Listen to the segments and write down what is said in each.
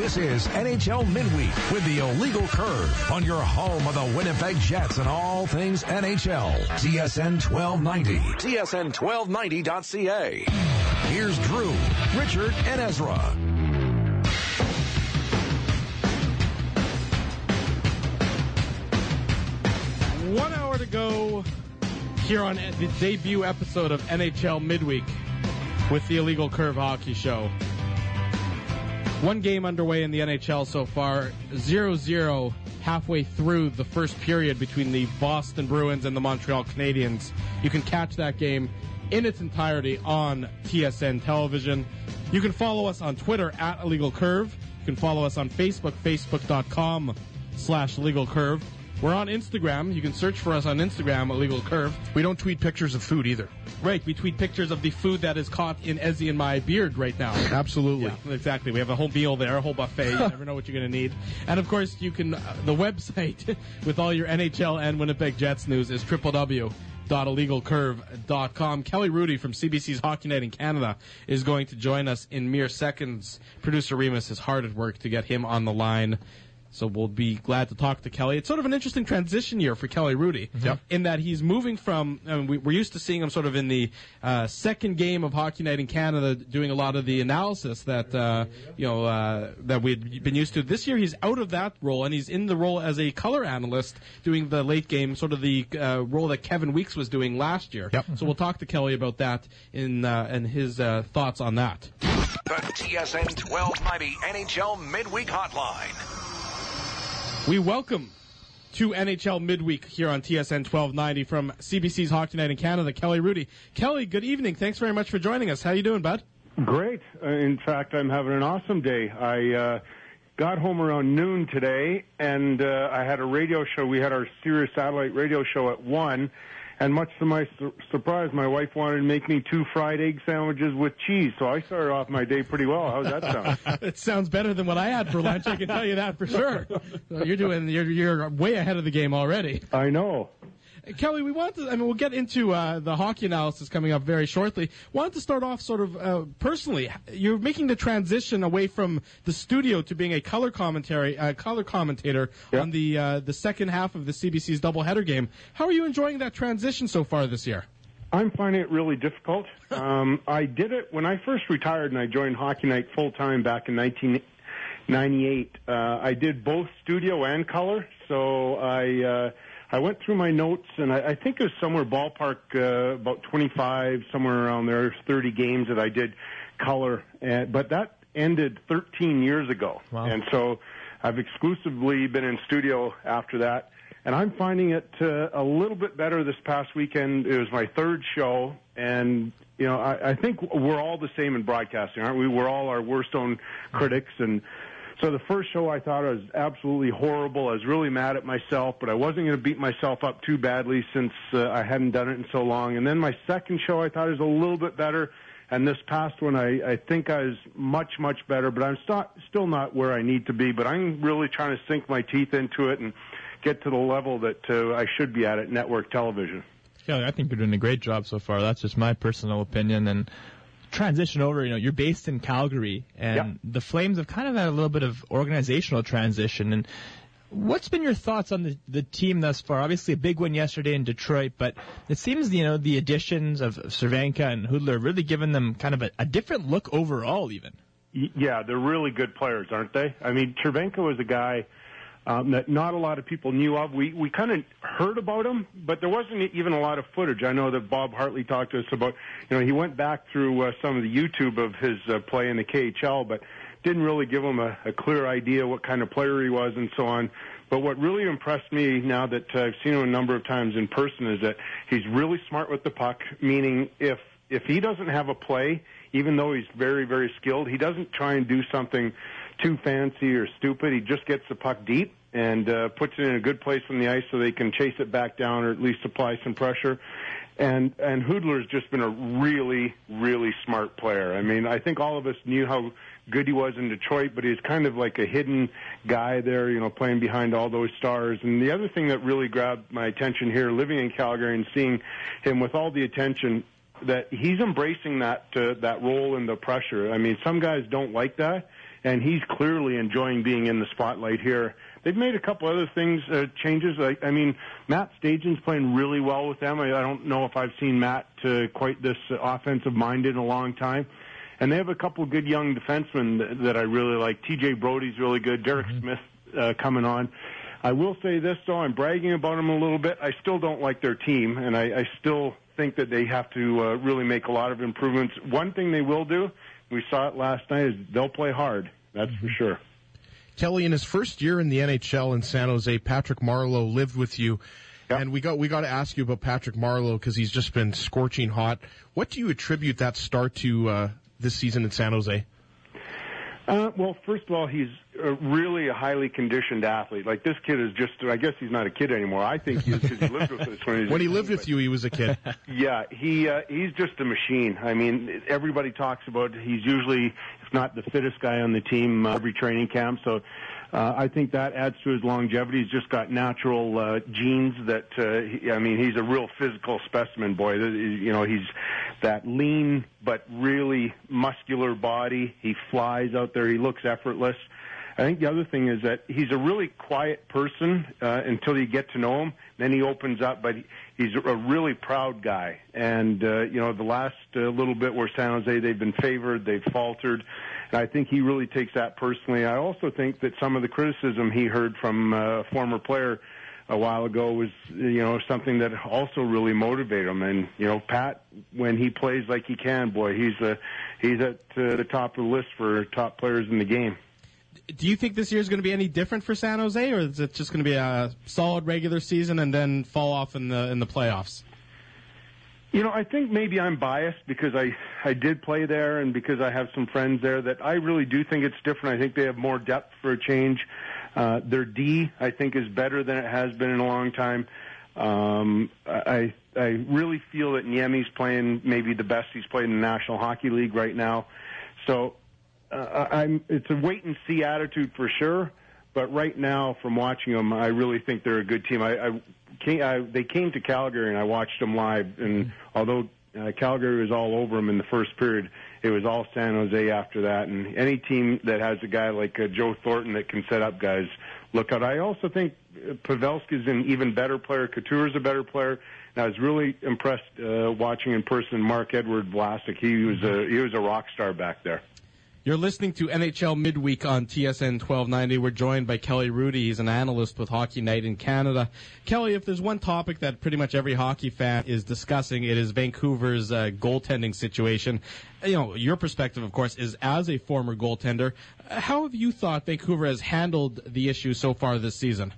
This is NHL Midweek with the Illegal Curve on your home of the Winnipeg Jets and all things NHL. TSN 1290. TSN1290.ca. Here's Drew, Richard, and Ezra. One hour to go here on the debut episode of NHL Midweek with the Illegal Curve Hockey Show. One game underway in the NHL so far, 0 0 halfway through the first period between the Boston Bruins and the Montreal Canadiens. You can catch that game in its entirety on TSN television. You can follow us on Twitter at Illegal Curve. You can follow us on Facebook, facebook.com slash Illegal Curve. We're on Instagram. You can search for us on Instagram, Illegal Curve. We don't tweet pictures of food either. Right, we tweet pictures of the food that is caught in Ezzy and my beard right now. Absolutely. Yeah, exactly. We have a whole meal there, a whole buffet. You never know what you're going to need. And of course, you can, uh, the website with all your NHL and Winnipeg Jets news is www.illegalcurve.com. Kelly Hrudey from CBC's Hockey Night in Canada is going to join us in mere seconds. Producer Remus is hard at work to get him on the line. So we'll be glad to talk to Kelly. It's sort of an interesting transition year for Kelly Hrudey, Yep. in that he's moving from. I mean, we, we're used to seeing him sort of in the uh, second game of Hockey Night in Canada, doing a lot of the analysis that uh, you know uh, that we'd been used to. This year, he's out of that role and he's in the role as a color analyst, doing the late game, sort of the uh, role that Kevin Weeks was doing last year. Yep. So we'll talk to Kelly about that in uh, and his uh, thoughts on that. The TSN 1290 NHL Midweek Hotline. We welcome to NHL Midweek here on TSN 1290 from CBC's Hockey Night in Canada, Kelly Hrudey. Kelly, good evening. Thanks very much for joining us. How you doing, bud? Great. Uh, in fact, I'm having an awesome day. I uh, got home around noon today, and uh, I had a radio show. We had our Sirius satellite radio show at one, and much to my sur- surprise, my wife wanted to make me two fried egg sandwiches with cheese. So I started off my day pretty well. How's that sound? It sounds better than what I had for lunch. I can tell you that for sure. So you're doing. You're, you're way ahead of the game already. I know. Kelly, we want to. I mean, we'll get into uh, the hockey analysis coming up very shortly. Wanted to start off sort of uh, personally. You're making the transition away from the studio to being a color commentary, uh, color commentator on the uh, the second half of the CBC's doubleheader game. How are you enjoying that transition so far this year? I'm finding it really difficult. Um, I did it when I first retired and I joined Hockey Night full time back in 1998. Uh, I did both studio and color, so I uh, I went through my notes and I, I think it was somewhere ballpark uh, about 25, somewhere around there, 30 games that I did color, and, but that ended 13 years ago, and so I've exclusively been in studio after that and I'm finding it uh, a little bit better this past weekend. It was my third show, and you know, I, I think we're all the same in broadcasting, aren't we? We're all our worst own critics, and so the first show I thought was absolutely horrible. I was really mad at myself, but I wasn't going to beat myself up too badly since uh, I hadn't done it in so long. And then my second show I thought was a little bit better. And this past one, I, I think I was much, much better, but I'm st- still not where I need to be. But I'm really trying to sink my teeth into it and get to the level that uh, I should be at at network television. Yeah, I think you're doing a great job so far. That's just my personal opinion. And transition over, you know, you're based in Calgary, and Yep. the Flames have kind of had a little bit of organizational transition. And what's been your thoughts on the the team thus far? Obviously, a big win yesterday in Detroit, but it seems you know the additions of Cervenka and Hudler really given them kind of a, a different look overall, even. Yeah, they're really good players, aren't they? I mean, Cervenka was a guy um, that not a lot of people knew of. We we kind of heard about him, but there wasn't even a lot of footage. I know that Bob Hartley talked to us about. You know, he went back through uh, some of the YouTube of his uh, play in the KHL, but didn't really give him a, a clear idea what kind of player he was and so on. But what really impressed me now that uh, I've seen him a number of times in person is that he's really smart with the puck. Meaning, if if he doesn't have a play, even though he's very very skilled, he doesn't try and do something too fancy or stupid. He just gets the puck deep and uh, puts it in a good place on the ice so they can chase it back down or at least apply some pressure. And and Hudler's just been a really really smart player. I mean, I think all of us knew how good he was in Detroit, but he's kind of like a hidden guy there, you know, playing behind all those stars. And the other thing that really grabbed my attention here, living in Calgary and seeing him with all the attention that he's embracing that uh, that role and the pressure. I mean, some guys don't like that, and he's clearly enjoying being in the spotlight here. They've made a couple other things, uh, changes. I, I mean, Matt Stajan's playing really well with them. I, I don't know if I've seen Matt uh, quite this uh, offensive minded in a long time. And they have a couple good young defensemen that, that I really like. T.J. Brodie's really good. Derek mm-hmm. Smith uh, coming on. I will say this though, I'm bragging about them a little bit. I still don't like their team, and I, I still think that they have to uh, really make a lot of improvements. One thing they will do, we saw it last night, is they'll play hard. That's mm-hmm. for sure. Kelly, in his first year in the NHL in San Jose, Patrick Marleau lived with you. Yep. And we got we got to ask you about Patrick Marleau because he's just been scorching hot. What do you attribute that start to uh, this season in San Jose? Uh, well, first of all, he's a really a highly conditioned athlete. Like this kid is just, I guess he's not a kid anymore. I think he is because he lived with us when, he, when he lived with you, he was a kid. yeah, he uh, he's just a machine. I mean, everybody talks about he's usually, if not the fittest guy on the team uh, every training camp. So uh, I think that adds to his longevity. He's just got natural uh, genes that, uh, he, I mean, he's a real physical specimen, boy. You know, he's that lean but really muscular body. He flies out there. He looks effortless. I think the other thing is that he's a really quiet person uh, until you get to know him. Then he opens up, but he's a really proud guy. And uh, you know, the last uh, little bit where San Jose they've been favored, they've faltered. And I think he really takes that personally. I also think that some of the criticism he heard from uh, a former player a while ago was, you know, something that also really motivated him. And you know, Pat, when he plays like he can, boy, he's a, he's at uh, the top of the list for top players in the game. Do you think this year is going to be any different for San Jose, or is it just going to be a solid regular season and then fall off in the in the playoffs? You know, I think maybe I'm biased because I I did play there and because I have some friends there that I really do think it's different. I think they have more depth for a change. Uh, their D, I think, is better than it has been in a long time. Um, I I really feel that Niemi's playing maybe the best he's played in the National Hockey League right now. So uh, I'm it's a wait and see attitude for sure. But right now, from watching them, I really think they're a good team. I, I, came, I they came to Calgary and I watched them live, and although uh, Calgary was all over them in the first period, it was all San Jose after that. And any team that has a guy like uh, Joe Thornton that can set up guys, look out. I also think Pavelski's an even better player. Couture's a better player. And I was really impressed uh, watching in person Marc-Edouard Vlasic. He was a he was a rock star back there. You're listening to NHL Midweek on TSN 1290. We're joined by Kelly Hrudey. He's an analyst with Hockey Night in Canada. Kelly, if there's one topic that pretty much every hockey fan is discussing, it is Vancouver's uh, goaltending situation. You know, your perspective, of course, is as a former goaltender. How have you thought Vancouver has handled the issue so far this season?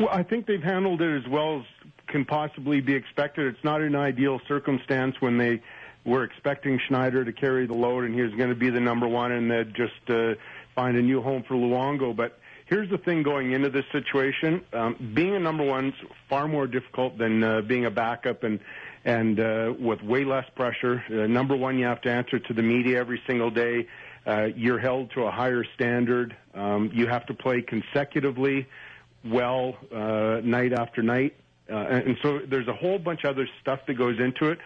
Well, I think they've handled it as well as can possibly be expected. It's not an ideal circumstance when they we're expecting Schneider to carry the load, and he's going to be the number one, and they'd just uh, find a new home for Luongo. But here's the thing: going into this situation, um, being a number one's far more difficult than uh, being a backup, and and uh, with way less pressure. Uh, number one, you have to answer to the media every single day. Uh, you're held to a higher standard. Um, you have to play consecutively well uh, night after night. Uh, and so there's a whole bunch of other stuff that goes into it.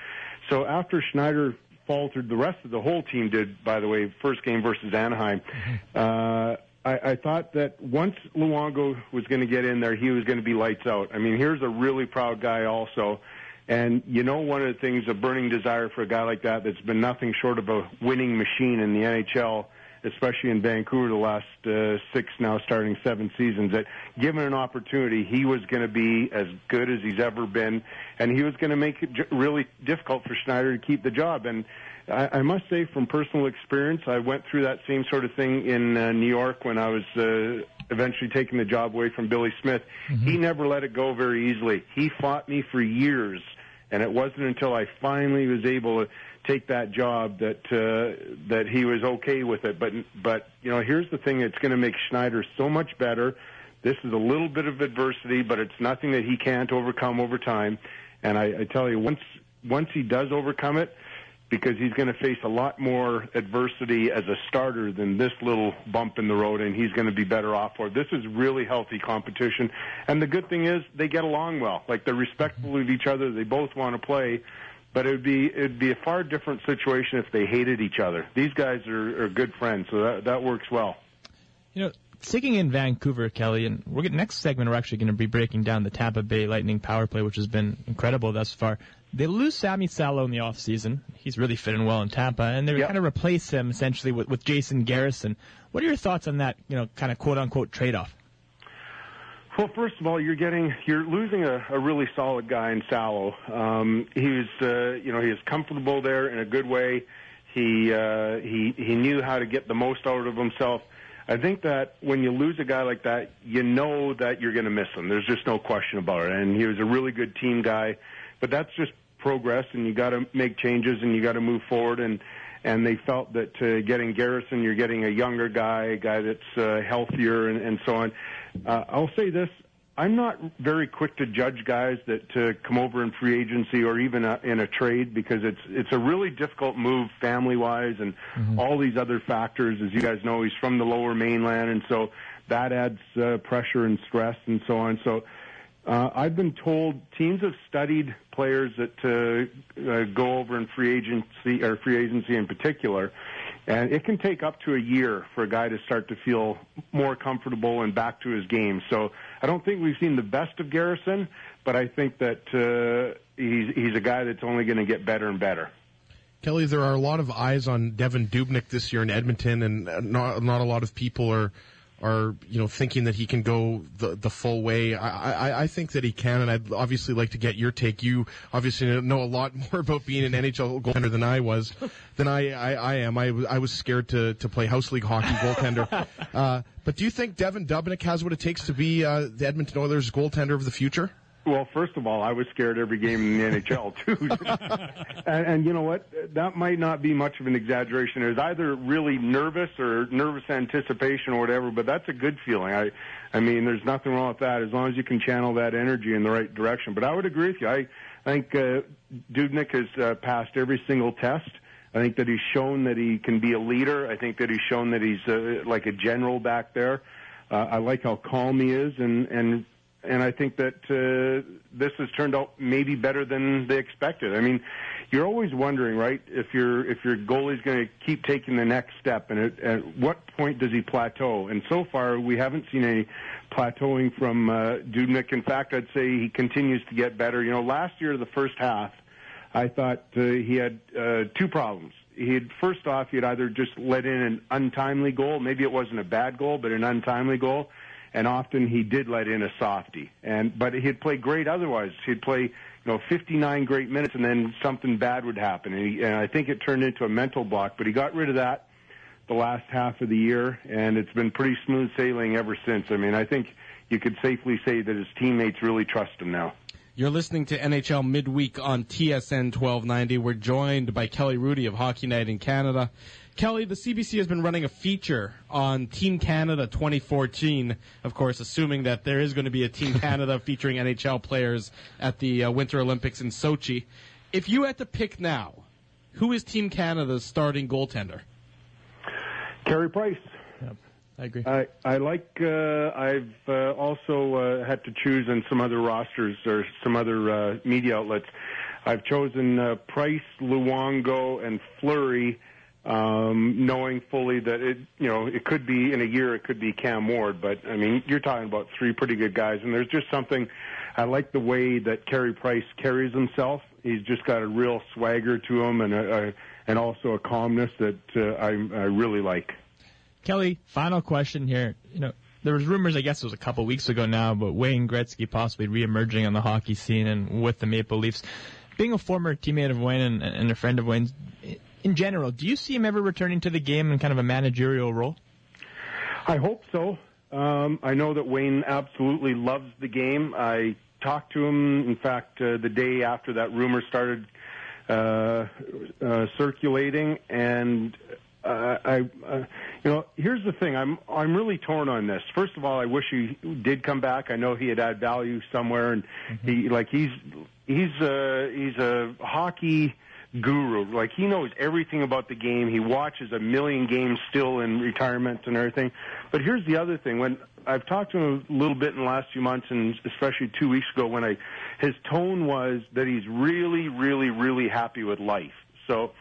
So after Schneider faltered, the rest of the whole team did, by the way, first game versus Anaheim. Uh, I, I thought that once Luongo was going to get in there, he was going to be lights out. I mean, here's a really proud guy also. And you know, one of the things, a burning desire for a guy like that that's been nothing short of a winning machine in the NHL especially in Vancouver the last uh, six, now starting seven seasons, that given an opportunity, he was going to be as good as he's ever been, and he was going to make it j- really difficult for Schneider to keep the job. And I, I must say, from personal experience, I went through that same sort of thing in uh, New York when I was uh, eventually taking the job away from Billy Smith. Mm-hmm. He never let it go very easily. He fought me for years, and it wasn't until I finally was able to take that job that uh, that he was okay with it. But but you know, here's the thing: it's going to make Schneider so much better. This is a little bit of adversity, but it's nothing that he can't overcome over time. And I, I tell you, once once he does overcome it, because he's going to face a lot more adversity as a starter than this little bump in the road, and he's going to be better off for it. This is really healthy competition, and the good thing is they get along well. Like they're respectful of each other. They both want to play, But it would be it'd be a far different situation if they hated each other. These guys are, are good friends, so that that works well. You know, sticking in Vancouver, Kelly, and we're gonna, next segment we're actually going to be breaking down the Tampa Bay Lightning power play, which has been incredible thus far. They lose Sami Salo in the off season. He's really fitting well in Tampa, and they Yep. kind of replace him essentially with, with Jason Garrison. What are your thoughts on that? You know, kind of quote unquote trade off. Well, first of all, you're getting you're losing a, a really solid guy in Salo. Um, he was uh, you know he was comfortable there in a good way. He uh, he he knew how to get the most out of himself. I think that when you lose a guy like that, you know that you're going to miss him. There's just no question about it. And he was a really good team guy, but that's just progress, and you got to make changes, and you got to move forward. And and they felt that uh, getting Garrison, you're getting a younger guy, a guy that's uh, healthier, and, and so on. Uh, I'll say this: I'm not very quick to judge guys that to come over in free agency or even a, in a trade because it's it's a really difficult move family wise and all these other factors. As you guys know, he's from the Lower Mainland, and so that adds uh, pressure and stress and so on. So. Uh, I've been told teams have studied players that uh, uh, go over in free agency or free agency in particular, and it can take up to a year for a guy to start to feel more comfortable and back to his game. So I don't think we've seen the best of Garrison, but I think that uh, he's he's a guy that's only going to get better and better. Kelly, there are a lot of eyes on Devan Dubnyk this year in Edmonton, and not not a lot of people are are you know thinking that he can go the the full way. I I, I think that he can, and I'd obviously like to get your take. You obviously know a lot more about being an NHL goaltender than I was, than I I, I am. I was I was scared to to play house league hockey goaltender. uh, but do you think Devan Dubnyk has what it takes to be uh, the Edmonton Oilers goaltender of the future? Well, first of all, I was scared every game in the NHL too, and, and you know what? That might not be much of an exaggeration. It was either really nervous or nervous anticipation or whatever, but that's a good feeling. I, I mean, there's nothing wrong with that as long as you can channel that energy in the right direction. But I would agree with you. I, I think uh, Dubnyk has uh, passed every single test. I think that he's shown that he can be a leader. I think that he's shown that he's uh, like a general back there. Uh, I like how calm he is, and and and I think that uh, this has turned out maybe better than they expected. I mean, you're always wondering, right, if your if your goalie's going to keep taking the next step, and at, at what point does he plateau? And so far, we haven't seen any plateauing from uh, Dubnyk. In fact, I'd say he continues to get better. You know, last year the first half, I thought uh, he had uh, two problems. He had first off, he had either just let in an untimely goal, maybe it wasn't a bad goal, but an untimely goal and often he did let in a softie. And but he'd play great otherwise. He'd play you know 59 great minutes, and then something bad would happen. And, he, and I think it turned into a mental block. But he got rid of that the last half of the year, and it's been pretty smooth sailing ever since. I mean, I think you could safely say that his teammates really trust him now. You're listening to NHL Midweek on TSN 1290. We're joined by Kelly Hrudey of Hockey Night in Canada. Kelly, the CBC has been running a feature on Team Canada 2014, of course, assuming that there is going to be a Team Canada featuring NHL players at the uh, Winter Olympics in Sochi. If you had to pick now, who is Team Canada's starting goaltender? Carey Price. I agree. I I like. Uh, I've uh, also uh, had to choose in some other rosters or some other uh, media outlets. I've chosen uh, Price, Luongo, and Fleury, um, knowing fully that it you know it could be in a year it could be Cam Ward, but I mean you're talking about three pretty good guys, and there's just something. I like the way that Carey Price carries himself. He's just got a real swagger to him, and a, a and also a calmness that uh, I I really like. Kelly, final question here. You know, there was rumors, I guess it was a couple weeks ago now, about Wayne Gretzky possibly reemerging on the hockey scene and with the Maple Leafs. Being a former teammate of Wayne and, and a friend of Wayne's, in general, do you see him ever returning to the game in kind of a managerial role? I hope so. Um, I know that Wayne absolutely loves the game. I talked to him, in fact, uh, the day after that rumor started uh, uh, circulating, and uh, I, uh, you know, here's the thing. I'm I'm really torn on this. First of all, I wish he did come back. I know he had add value somewhere, and he like he's he's uh, he's a hockey guru. Like he knows everything about the game. He watches a million games still in retirement and everything. But here's the other thing: when I've talked to him a little bit in the last few months, and especially two weeks ago, when I his tone was that he's really, really, really happy with life. So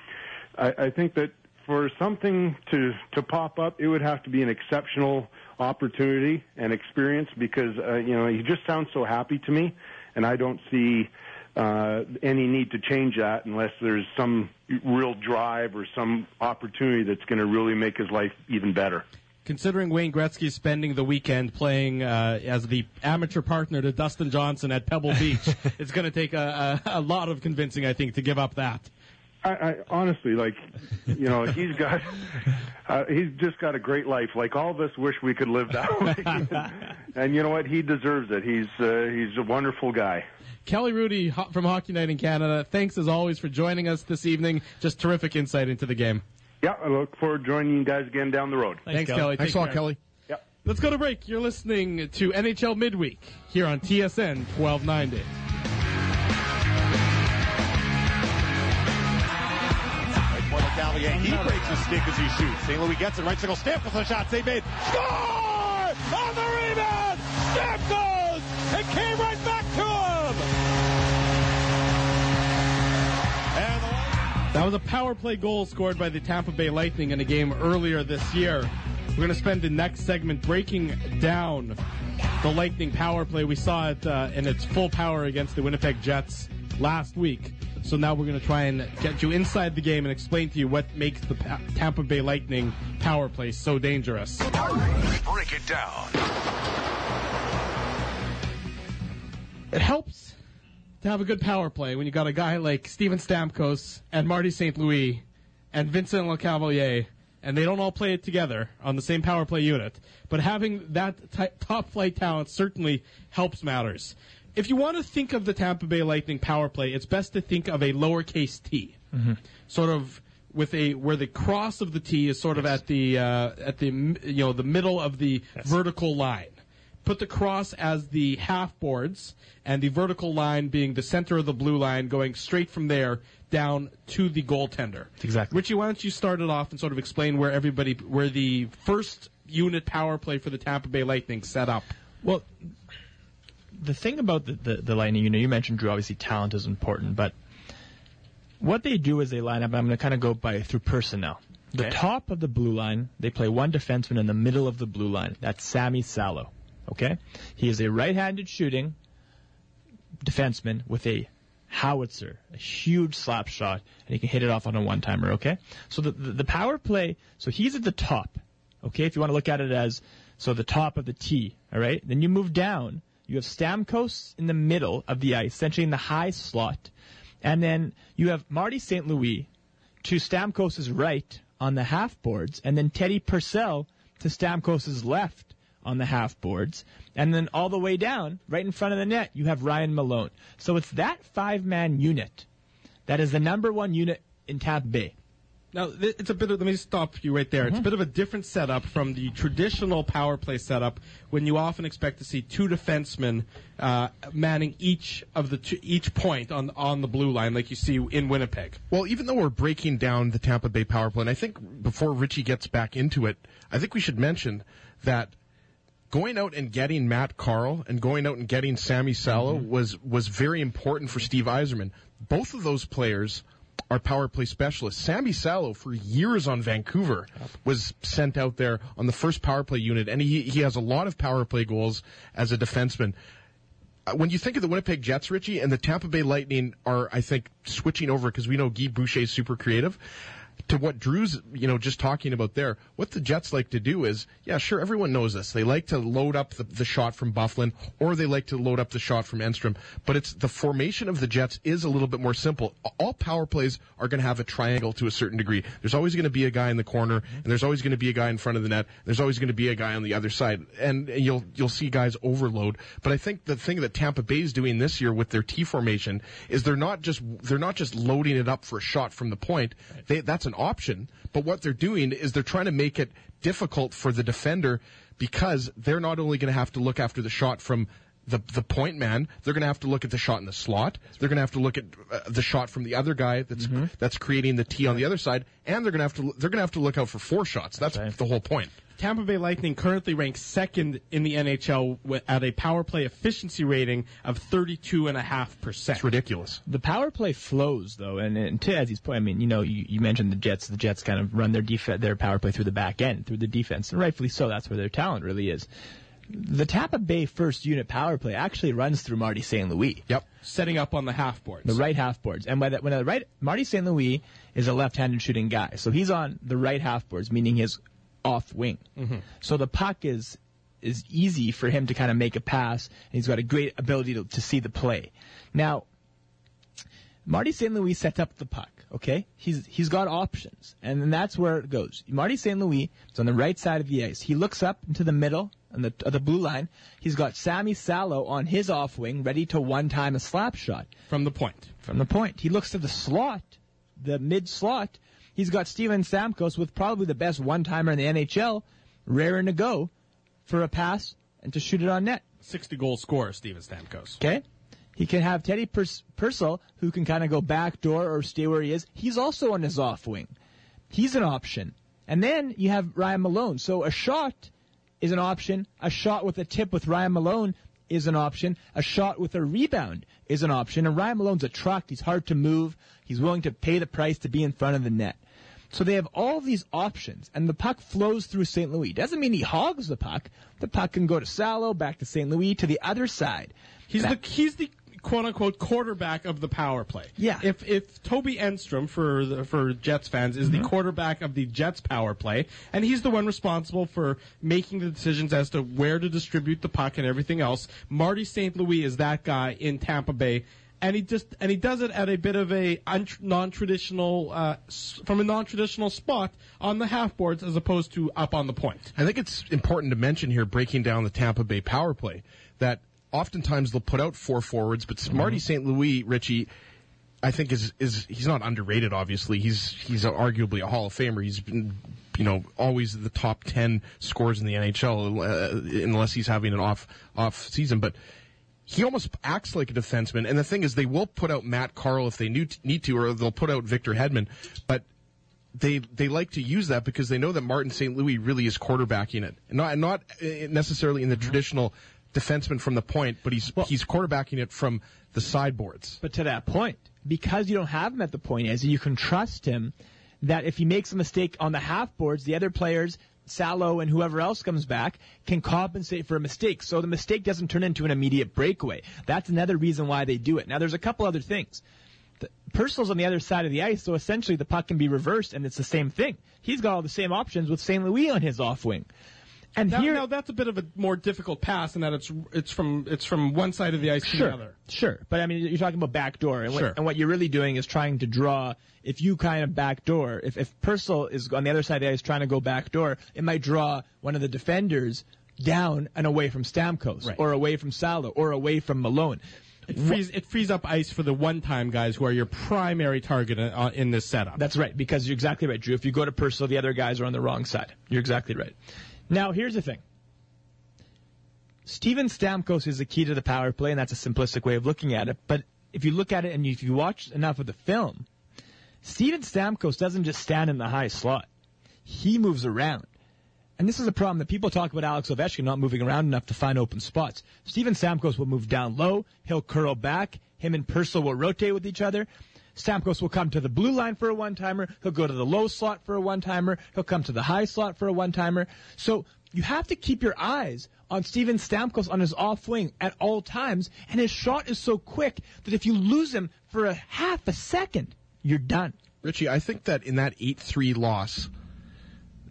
I, I think that for something to to pop up, it would have to be an exceptional opportunity and experience because uh, you know he just sounds so happy to me, and I don't see uh, any need to change that unless there's some real drive or some opportunity that's going to really make his life even better. Considering Wayne Gretzky spending the weekend playing uh, as the amateur partner to Dustin Johnson at Pebble Beach, it's going to take a, a, a lot of convincing, I think, to give up that. I, I honestly like, you know, he's got, uh, he's just got a great life. Like all of us wish we could live that way. and you know what? He deserves it. He's uh, he's a wonderful guy. Kelly Hrudey ho- from Hockey Night in Canada. Thanks as always for joining us this evening. Just terrific insight into the game. Yeah, I look forward to joining you guys again down the road. Thanks, Kelly. Thanks Take a lot. Kelly. Yeah. Let's go to break. You're listening to NHL Midweek here on TSN 1290. He breaks his stick as he shoots. St. Louis gets it. Right single stamp with the shot. They made. Score! On the rebound! Stamkos! It came right back to him! And That was a power play goal scored by the Tampa Bay Lightning in a game earlier this year. We're going to spend the next segment breaking down the Lightning power play. We saw it uh, in its full power against the Winnipeg Jets last week. So now we're going to try and get you inside the game and explain to you what makes the pa- Tampa Bay Lightning power play so dangerous. Break it down. It helps to have a good power play when you got a guy like Steven Stamkos and Marty St. Louis and Vincent LeCavalier, and they don't all play it together on the same power play unit. But having that ty- top flight talent certainly helps matters. If you want to think of the Tampa Bay Lightning power play, it's best to think of a lowercase t, sort of with a where the cross of the T is sort of at the uh, at the you know the middle of the vertical line put the cross as the half boards and the vertical line being the center of the blue line going straight from there down to the goaltender. Exactly. Richie, why don't you start it off and sort of explain where everybody where the first unit power play for the Tampa Bay Lightning set up? Well, the thing about the, the, the Lightning, you know, you mentioned Drew. Obviously, talent is important, but what they do is they line up. I'm going to kind of go by through personnel. The top of the blue line, they play one defenseman in the middle of the blue line. That's Sami Salo. Okay, he is a right-handed shooting defenseman with a howitzer, a huge slap shot, and he can hit it off on a one-timer. Okay, so the, the the power play. So he's at the top. Okay, if you want to look at it as so the top of the T. All right, then you move down. You have Stamkos in the middle of the ice, essentially in the high slot, and then you have Marty St. Louis to Stamkos' right on the half boards, and then Teddy Purcell to Stamkos' left on the half boards, and then all the way down, right in front of the net, you have Ryan Malone. So it's that five man unit that is the number one unit in Tampa Bay. Now, it's a bit of, let me stop you right there. It's a bit of a different setup from the traditional power play setup when you often expect to see two defensemen uh, manning each of the two, each point on on the blue line like you see in Winnipeg. Well, even though we're breaking down the Tampa Bay power play, and I think before Richie gets back into it, I think we should mention that going out and getting Matt Carle and going out and getting Sami Salo was was very important for Steve Yzerman. Both of those players are power play specialist, Sami Salo, for years on Vancouver, was sent out there on the first power play unit, and he he has a lot of power play goals as a defenseman uh, when you think of the Winnipeg Jets, Richie, and the Tampa Bay Lightning are, I think, switching over because we know Guy Boucher is super creative. To what Drew's, you know, just talking about there, what the Jets like to do is, yeah, sure, everyone knows this. They like to load up the, the shot from Byfuglien, or they like to load up the shot from Enstrom. But it's the formation of the Jets is a little bit more simple. All power plays are going to have a triangle to a certain degree. There's always going to be a guy in the corner, mm-hmm. and there's always going to be a guy in front of the net. There's always going to be a guy on the other side, and you'll you'll see guys overload. But I think the thing that Tampa Bay is doing this year with their T formation is they're not just they're not just loading it up for a shot from the point. They, that's an option, but what they're doing is they're trying to make it difficult for the defender because they're not only going to have to look after the shot from the the point man, they're going to have to look at the shot in the slot. They're going to have to look at uh, the shot from the other guy that's Mm-hmm. that's creating the tee on the other side, and they're going to have to they're going to have to look out for four shots. That's right. the whole point. Tampa Bay Lightning currently ranks second in the NHL at a power play efficiency rating of 32.5%. It's ridiculous. The power play flows though, and, and to Ezzy's point, I mean, you know, you, you mentioned the Jets. The Jets kind of run their def- their power play through the back end, through the defense, and rightfully so. That's where their talent really is. The Tampa Bay first unit power play actually runs through Marty St. Louis. Yep. Setting up on the half boards. The right half boards. And by that, when the right, Marty St. Louis is a left-handed shooting guy. So he's on the right half boards, meaning his off wing. Mm-hmm. So the puck is, is easy for him to kind of make a pass, and he's got a great ability to, to see the play. Now, Marty St. Louis sets up the puck. Okay, he's he's got options, and then that's where it goes. Marty St. Louis is on the right side of the ice. He looks up into the middle on the of the blue line. He's got Sami Salo on his off wing, ready to one time a slap shot from the point. from the point. He looks to the slot, the mid slot. He's got Steven Stamkos with probably the best one timer in the NHL, raring to go for a pass and to shoot it on net. 60 goal scorer, Steven Stamkos. Okay? He can have Teddy Purs- Purcell, who can kind of go back door or stay where he is. He's also on his off wing. He's an option. And then you have Ryan Malone. So a shot is an option. A shot with a tip with Ryan Malone is an option. A shot with a rebound is an option. And Ryan Malone's a truck. He's hard to move. He's willing to pay the price to be in front of the net. So they have all these options, and the puck flows through St. Louis. Doesn't mean he hogs the puck. The puck can go to Salo, back to St. Louis, to the other side. He's the he's the quote unquote quarterback of the power play. Yeah. If if Toby Enstrom for the, for Jets fans is Mm-hmm. the quarterback of the Jets power play, and he's the one responsible for making the decisions as to where to distribute the puck and everything else. Marty St. Louis is that guy in Tampa Bay. And he just and he does it at a bit of a non-traditional uh, s- from a non-traditional spot on the half boards as opposed to up on the point. I think it's important to mention here, breaking down the Tampa Bay power play, that oftentimes they'll put out four forwards, but Marty St. Louis, Richie, I think is is he's not underrated. Obviously, he's he's arguably a Hall of Famer. He's been you know always the top ten scores in the NHL, uh, unless he's having an off off season, but. He almost acts like a defenseman, and the thing is, they will put out Matt Carle if they need to, or they'll put out Victor Hedman. But they they like to use that because they know that Martin St. Louis really is quarterbacking it, not not uh, necessarily in the traditional defenseman from the point, but he's he's quarterbacking it from the sideboards. But to that point, because you don't have him at the point is you can trust him that if he makes a mistake on the half boards, the other players, Salo and whoever else comes back, can compensate for a mistake. So the mistake doesn't turn into an immediate breakaway. That's another reason why they do it. Now there's a couple other things. The, Purcell's on the other side of the ice, so essentially the puck can be reversed and it's the same thing. He's got all the same options with St. Louis on his off wing. And Now, here, now that's a bit of a more difficult pass in that it's it's from it's from one side of the ice to Sure, the other. sure. But I mean, you're talking about backdoor, and, Sure. what, and what you're really doing is trying to draw. If you kind of backdoor, if if Purcell is on the other side of the ice trying to go backdoor, it might draw one of the defenders down and away from Stamkos, Right. or away from Salo, or away from Malone. It frees it frees up ice for the one-time guys who are your primary target uh, in this setup. That's right, because you're exactly right, Drew. If you go to Purcell, the other guys are on the wrong side. You're exactly right. Now, here's the thing. Steven Stamkos is the key to the power play, and that's a simplistic way of looking at it. But if you look at it and if you watch enough of the film, Steven Stamkos doesn't just stand in the high slot. He moves around. And this is a problem that people talk about Alex Ovechkin not moving around enough to find open spots. Steven Stamkos will move down low. He'll curl back. Him and Purcell will rotate with each other. Stamkos will come to the blue line for a one-timer. He'll go to the low slot for a one-timer. He'll come to the high slot for a one-timer. So you have to keep your eyes on Steven Stamkos on his off wing at all times. And his shot is so quick that if you lose him for a half a second, you're done. Richie, I think that in that eight three loss,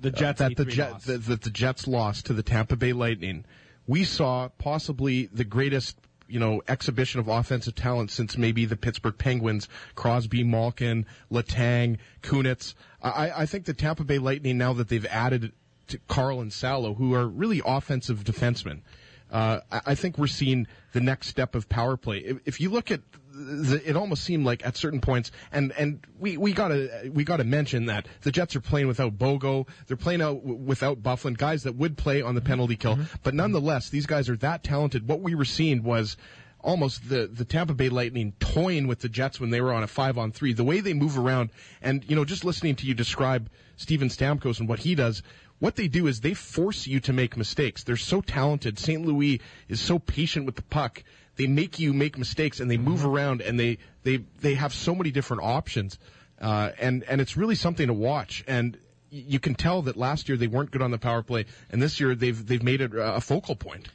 the uh, Jets that the, 8-3 Jet, loss. that that the Jets lost to the Tampa Bay Lightning, we saw possibly the greatest you know exhibition of offensive talent since maybe the Pittsburgh Penguins, Crosby, Malkin, Letang, Kunitz. I, I think the Tampa Bay Lightning now that they've added to Carle and Salo, who are really offensive defensemen. Uh, I think we're seeing the next step of power play. If, if you look at it almost seemed like at certain points, and and we we gotta we gotta mention that the Jets are playing without Bogo, they're playing out w- without Byfuglien, guys that would play on the penalty kill, mm-hmm. but nonetheless, these guys are that talented. What we were seeing was almost the, the Tampa Bay Lightning toying with the Jets when they were on a five on three. The way they move around, and you know, just listening to you describe Steven Stamkos and what he does, what they do is they force you to make mistakes. They're so talented. St. Louis is so patient with the puck. They make you make mistakes and they move around and they they they have so many different options, uh, and and it's really something to watch. And you can tell that last year they weren't good on the power play, and this year they've they've made it a focal point.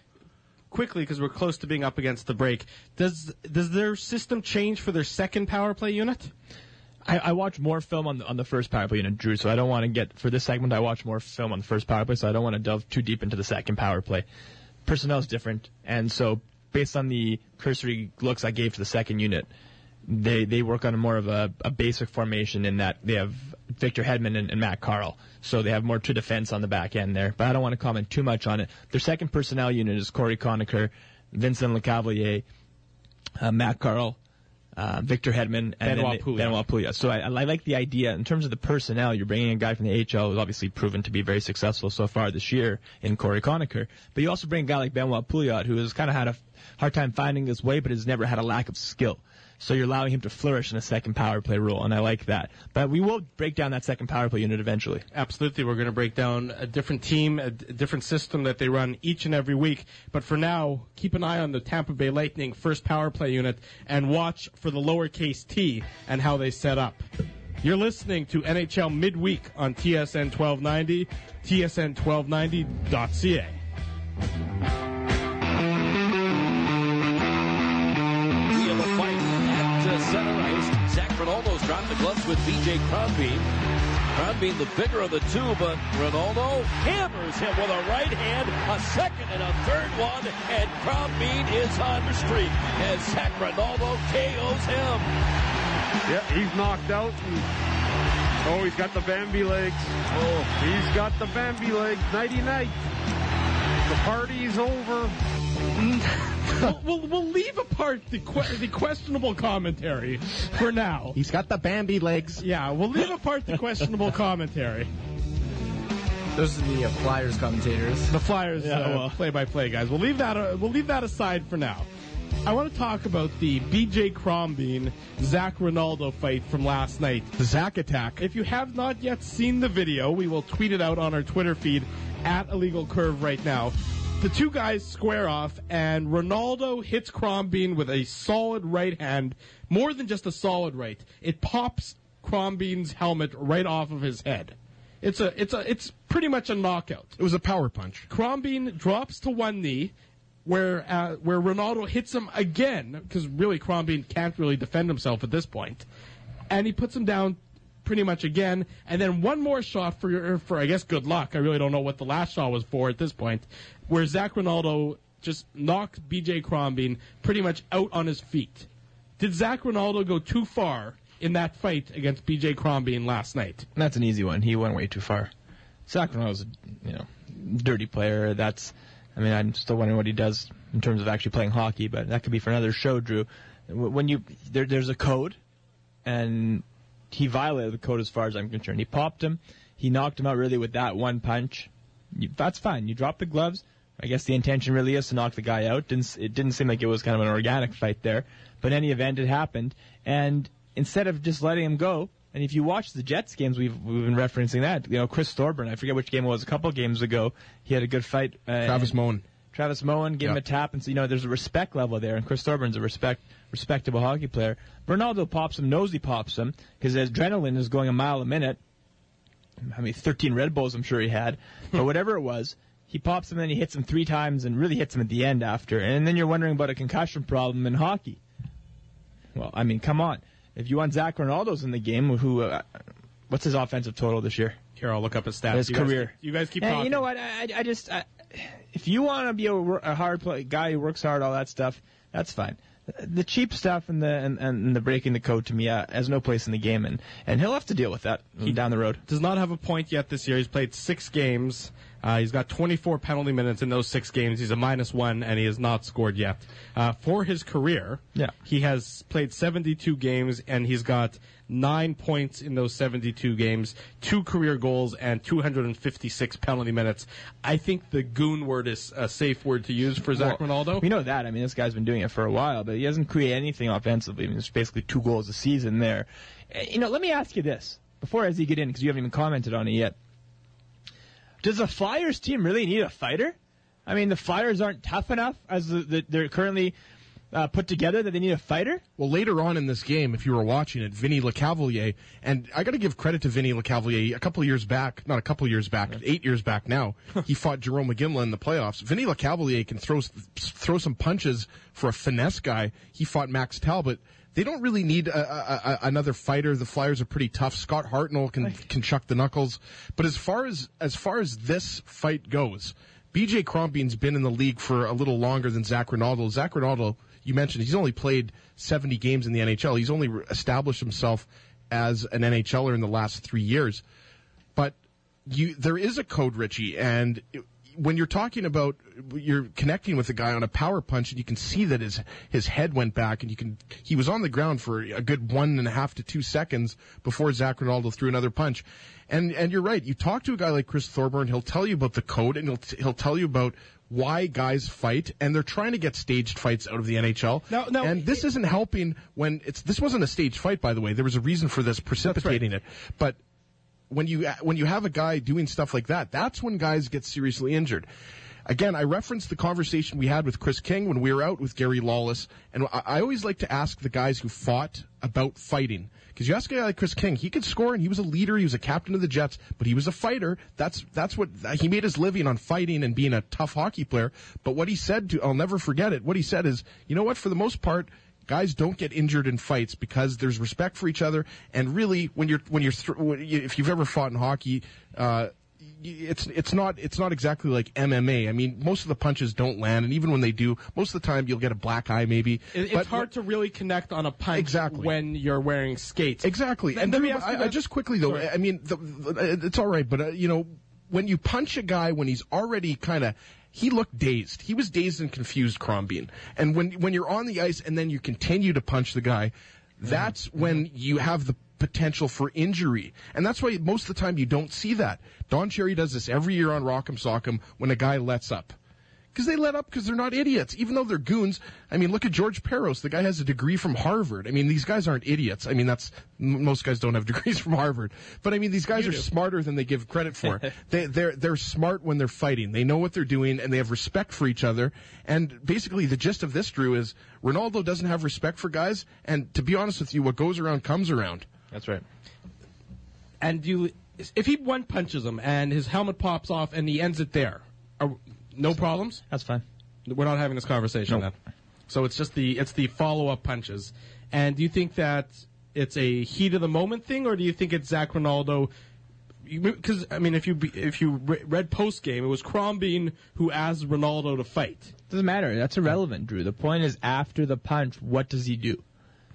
Quickly, because we're close to being up against the break. Does does their system change for their second power play unit? I, I watch more film on the, on the first power play unit, Drew. So I don't want to get for this segment. I watch more film on the first power play, so I don't want to delve too deep into the second power play. Personnel is different, and so based on the cursory looks I gave to the second unit, they they work on more of a, a basic formation in that they have Victor Hedman and, and Matt Carle, so they have more to defense on the back end there. But I don't want to comment too much on it. Their second personnel unit is Cory Conacher, Vincent Lecavalier, uh, Matt Carle, uh, Victor Hedman, and Benoit Pouliot. Benoit Pouliot. So I, I like the idea in terms of the personnel. You're bringing a guy from the AHL who's obviously proven to be very successful so far this year in Cory Conacher, but you also bring a guy like Benoit Pouliot who has kind of had a hard time finding his way, but has never had a lack of skill. So you're allowing him to flourish in a second power play role, and I like that. But we will break down that second power play unit eventually. Absolutely, we're going to break down a different team, a different system that they run each and every week. But for now, keep an eye on the Tampa Bay Lightning first power play unit and watch for the lowercase t and how they set up. You're listening to NHL Midweek on TSN 1290, tsn1290.ca. uh, center ice. Zach Rinaldo's dropped the gloves with B.J. Crombeen. Crombeen the bigger of the two, but Rinaldo hammers him with a right hand, a second and a third one, and Crombeen is on the street as Zach Rinaldo KOs him. Yeah, he's knocked out. Oh, he's got the Bambi legs. Oh, he's got the Bambi legs. Nighty night. The party's over. We'll, we'll, we'll leave apart the, que- the questionable commentary for now. He's got the Bambi legs. Yeah, we'll leave apart the questionable commentary. Those are the uh, Flyers commentators. The Flyers Yeah, uh, well. play-by-play guys. We'll leave that. Uh, we'll leave that aside for now. I want to talk about the B.J. Crombeen Zach Rinaldo fight from last night. The Zach attack. If you have not yet seen the video, we will tweet it out on our Twitter feed at Illegal Curve right now. The two guys square off, and Rinaldo hits Crombeen with a solid right hand, more than just a solid right. It pops Crombeen's helmet right off of his head. It's a, it's a, it's pretty much a knockout. It was a power punch. Crombeen drops to one knee, where uh, where Rinaldo hits him again because really Crombeen can't really defend himself at this point, and he puts him down pretty much again, and then one more shot for for I guess good luck. I really don't know what the last shot was for at this point, where Zach Rinaldo just knocked B.J. Crombeen pretty much out on his feet. Did Zach Rinaldo go too far in that fight against B.J. Crombeen last night? That's an easy one. He went way too far. Zach Rinaldo's a you know dirty player. That's I mean I'm still wondering what he does in terms of actually playing hockey, but that could be for another show, Drew. When you there, there's a code, and he violated the code as far as I'm concerned. He popped him. He knocked him out really with that one punch. You, that's fine. You drop the gloves. I guess the intention really is to knock the guy out. Didn't, it didn't seem like it was kind of an organic fight there. But in any event, it happened. And instead of just letting him go, and if you watch the Jets games, we've we've been referencing that. You know, Chris Thorburn. I forget which game it was. A couple games ago, he had a good fight. Uh, Travis Moen. Travis Moen, give him a tap, and so you know there's a respect level there. And Chris Thorburn's a respect respectable hockey player. Rinaldo pops him, knows he pops him because his adrenaline is going a mile a minute. I mean, 13 Red Bulls, I'm sure he had, but whatever it was, he pops him and then he hits him three times and really hits him at the end after. And then you're wondering about a concussion problem in hockey. Well, I mean, come on. If you want Zach Rinaldo's in the game, who, uh, what's his offensive total this year? Here, I'll look up his stats. His You career. keep- you guys keep And talking. you know what? I, I- just, I, if you want to be a, a hard play, guy who works hard, all that stuff, that's fine. The cheap stuff and the and, and the breaking the code to me uh, has no place in the game, and, and he'll have to deal with that down the road. does not have a point yet this year. He's played six games. Uh, he's got 24 penalty minutes in those six games. He's a minus one, and he has not scored yet. Uh, for his career, Yeah. he has played 72 games, and he's got nine points in those 72 games, two career goals, and 256 penalty minutes. I think the goon word is a safe word to use for Zach Well, Rinaldo. We know that. I mean, this guy's been doing it for a while, but he hasn't created anything offensively. I mean, there's basically two goals a season there. Uh, You know, let me ask you this before as you get in, because you haven't even commented on it yet. Does the Flyers team really need a fighter? I mean, the Flyers aren't tough enough as the, the, they're currently uh, put together that they need a fighter. Well, later on in this game, if you were watching it, Vinny LeCavalier, and I got to give credit to Vinny LeCavalier. A couple of years back, not a couple years back, eight years back now, he fought Jarome Iginla in the playoffs. Vinny LeCavalier can throw throw some punches for a finesse guy. He fought Max Talbot. They don't really need a, a, a, another fighter. The Flyers are pretty tough. Scott Hartnell can can chuck the knuckles. But as far as as far as this fight goes, BJ Crombeen's been in the league for a little longer than Zach Rinaldo. Zach Rinaldo, you mentioned, he's only played 70 games in the NHL. He's only re- established himself as an NHLer in the last three years. But you, there is a code, Richie, and it- when you're talking about you're connecting with a guy on a power punch, and you can see that his his head went back, and you can he was on the ground for a good one and a half to two seconds before Zach Rinaldo threw another punch. And and you're right. You talk to a guy like Chris Thorburn, he'll tell you about the code, and he'll he'll tell you about why guys fight, and they're trying to get staged fights out of the NHL. And this isn't helping when it's this wasn't a staged fight, by the way. There was a reason for this precipitating it, but when you when you have a guy doing stuff like that, that's when guys get seriously injured. Again, I referenced the conversation we had with Kris King when we were out with Gary Lawless, and I, always like to ask the guys who fought about fighting. Because you ask a guy like Kris King, he could score, and he was a leader, he was a captain of the Jets, but he was a fighter. That's that's what he made his living on fighting and being a tough hockey player. But what he said to, I'll never forget it. What he said is, you know what? For the most part, guys don't get injured in fights because there's respect for each other and really when you're when you're if you've ever fought in hockey uh it's it's not it's not exactly like MMA. I mean, most of the punches don't land, and even when they do, most of the time you'll get a black eye maybe. It- it's hard to really connect on a punch Exactly. when you're wearing skates. Exactly. And let me ask you I, I just quickly though, Sorry. I mean, the, the, it's all right, but uh, you know, when you punch a guy when he's already kind of he looked dazed. He was dazed and confused, Crombeen. And when when you're on the ice and then you continue to punch the guy, that's mm-hmm. when you have the potential for injury. And that's why most of the time you don't see that. Don Cherry does this every year on Rock'em Sock'em when a guy lets up. Because they let up because they're not idiots. Even though they're goons. I mean, look at George Parros. The guy has a degree from Harvard. I mean, these guys aren't idiots. I mean, that's, m- most guys don't have degrees from Harvard. But I mean, these guys are smarter than they give credit for. they, they're, they're smart when they're fighting. They know what they're doing and they have respect for each other. And basically the gist of this, Drew, is Rinaldo doesn't have respect for guys. And to be honest with you, what goes around comes around. That's right. and you, if he one punches him and his helmet pops off and he ends it there, are, no problems. That's fine. We're not having this conversation then. So it's just the it's the follow up punches. And do you think that it's a heat of the moment thing, or do you think it's Zach Rinaldo? Because I mean, if you if you read post game, it was Crombeen who asked Rinaldo to fight. Doesn't matter. That's irrelevant, Drew. The point is, after the punch, what does he do?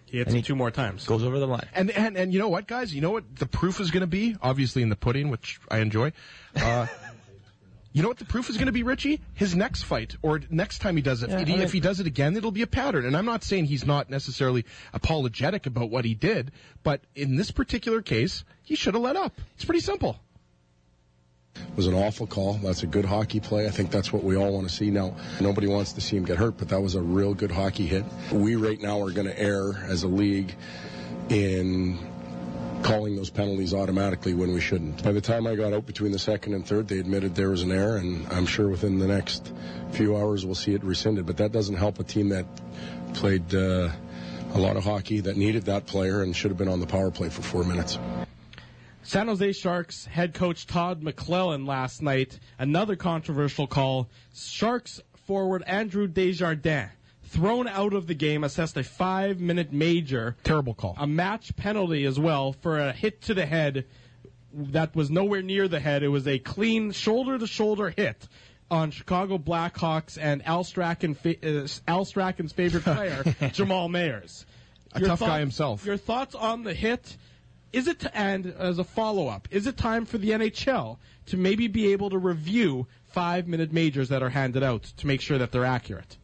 He hits And him he- two more times. Goes over the line. And, and, and you know what, guys? You know what the proof is going to be? Obviously in the pudding, which I enjoy. Uh, you know what the proof is going to be, Richie? His next fight, or next time he does it. Yeah, if, he, I mean- if he does it again, it'll be a pattern. And I'm not saying he's not necessarily apologetic about what he did, but in this particular case, he should have let up. It's pretty simple. It was an awful call. That's a good hockey play. I think that's what we all want to see. Now, nobody wants to see him get hurt, but that was a real good hockey hit. We right now are going to err as a league in calling those penalties automatically when we shouldn't. By the time I got out between the second and third, they admitted there was an error, and I'm sure within the next few hours we'll see it rescinded. But that doesn't help a team that played uh, a lot of hockey, that needed that player, and should have been on the power play for four minutes. San Jose Sharks head coach Todd McLellan last night, another controversial call. Sharks forward Andrew Desjardins thrown out of the game, assessed a five minute major, Terrible call. a match penalty as well for a hit to the head that was nowhere near the head. It was a clean shoulder to shoulder hit on Chicago Blackhawks and Al, Strachan, fa- uh, Al Strachan's favorite player, Jamal Mayers. A tough guy himself. Your thoughts on the hit? is it to, and as a follow up, is it time for the NHL to maybe be able to review five minute majors that are handed out to make sure that they're accurate?